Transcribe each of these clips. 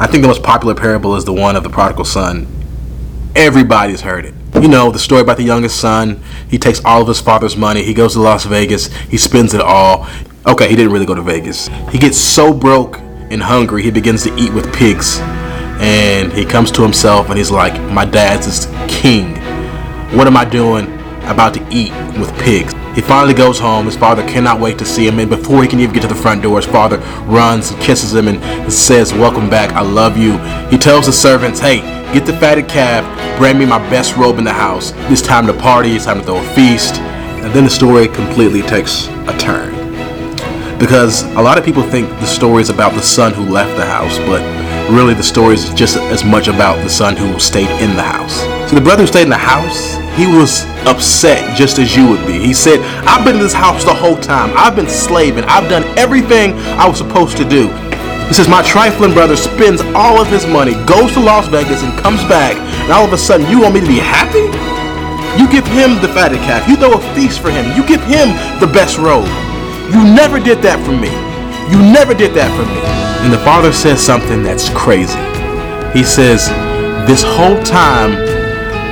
I think the most popular parable is the one of the prodigal son. Everybody's heard it. You know, the story about the youngest son. He takes all of his father's money. He goes to Las Vegas. He spends it all. Okay, he didn't really go to Vegas. He gets so broke and hungry, he begins to eat with pigs. And he comes to himself and he's like, My dad's is king. What am I doing? About to eat with pigs. He finally goes home. His father cannot wait to see him. And before he can even get to the front door, his father runs and kisses him and says, Welcome back. I love you. He tells the servants, Hey, get the fatted calf. Bring me my best robe in the house. It's time to party. It's time to throw a feast. And then the story completely takes a turn. Because a lot of people think the story is about the son who left the house, but really the story is just as much about the son who stayed in the house. So the brother who stayed in the house, he was upset just as you would be. He said, I've been in this house the whole time. I've been slaving. I've done everything I was supposed to do. He says, My trifling brother spends all of his money, goes to Las Vegas, and comes back, and all of a sudden you want me to be happy? You give him the fatted calf. You throw a feast for him. You give him the best robe. You never did that for me. You never did that for me. And the father says something that's crazy. He says, This whole time,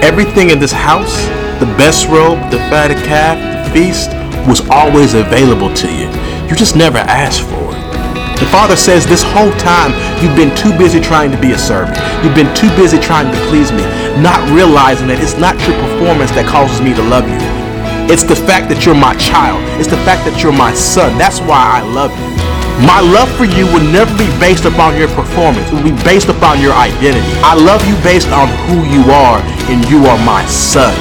everything in this house, the best robe, the fatted calf, the feast, was always available to you. You just never asked for it. The father says, This whole time, you've been too busy trying to be a servant. You've been too busy trying to please me, not realizing that it's not your performance that causes me to love you. It's the fact that you're my child. It's the fact that you're my son. That's why I love you. My love for you will never be based upon your performance. It will be based upon your identity. I love you based on who you are, and you are my son.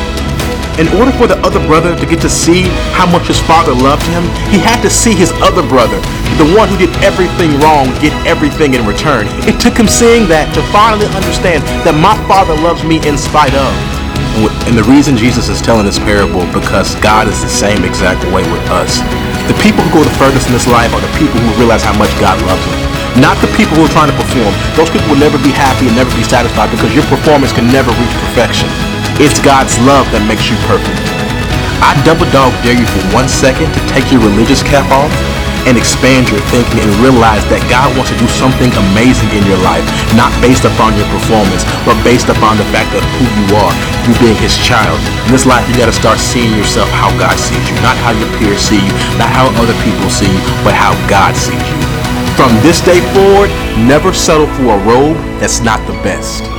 In order for the other brother to get to see how much his father loved him, he had to see his other brother, the one who did everything wrong, get everything in return. It took him seeing that to finally understand that my father loves me in spite of. And the reason Jesus is telling this parable because God is the same exact way with us. The people who go the furthest in this life are the people who realize how much God loves them. Not the people who are trying to perform. Those people will never be happy and never be satisfied because your performance can never reach perfection. It's God's love that makes you perfect. I double dog dare you for one second to take your religious cap off and expand your thinking and realize that God wants to do something amazing in your life, not based upon your performance, but based upon the fact of who you are, you being his child. In this life, you got to start seeing yourself how God sees you, not how your peers see you, not how other people see you, but how God sees you. From this day forward, never settle for a robe that's not the best.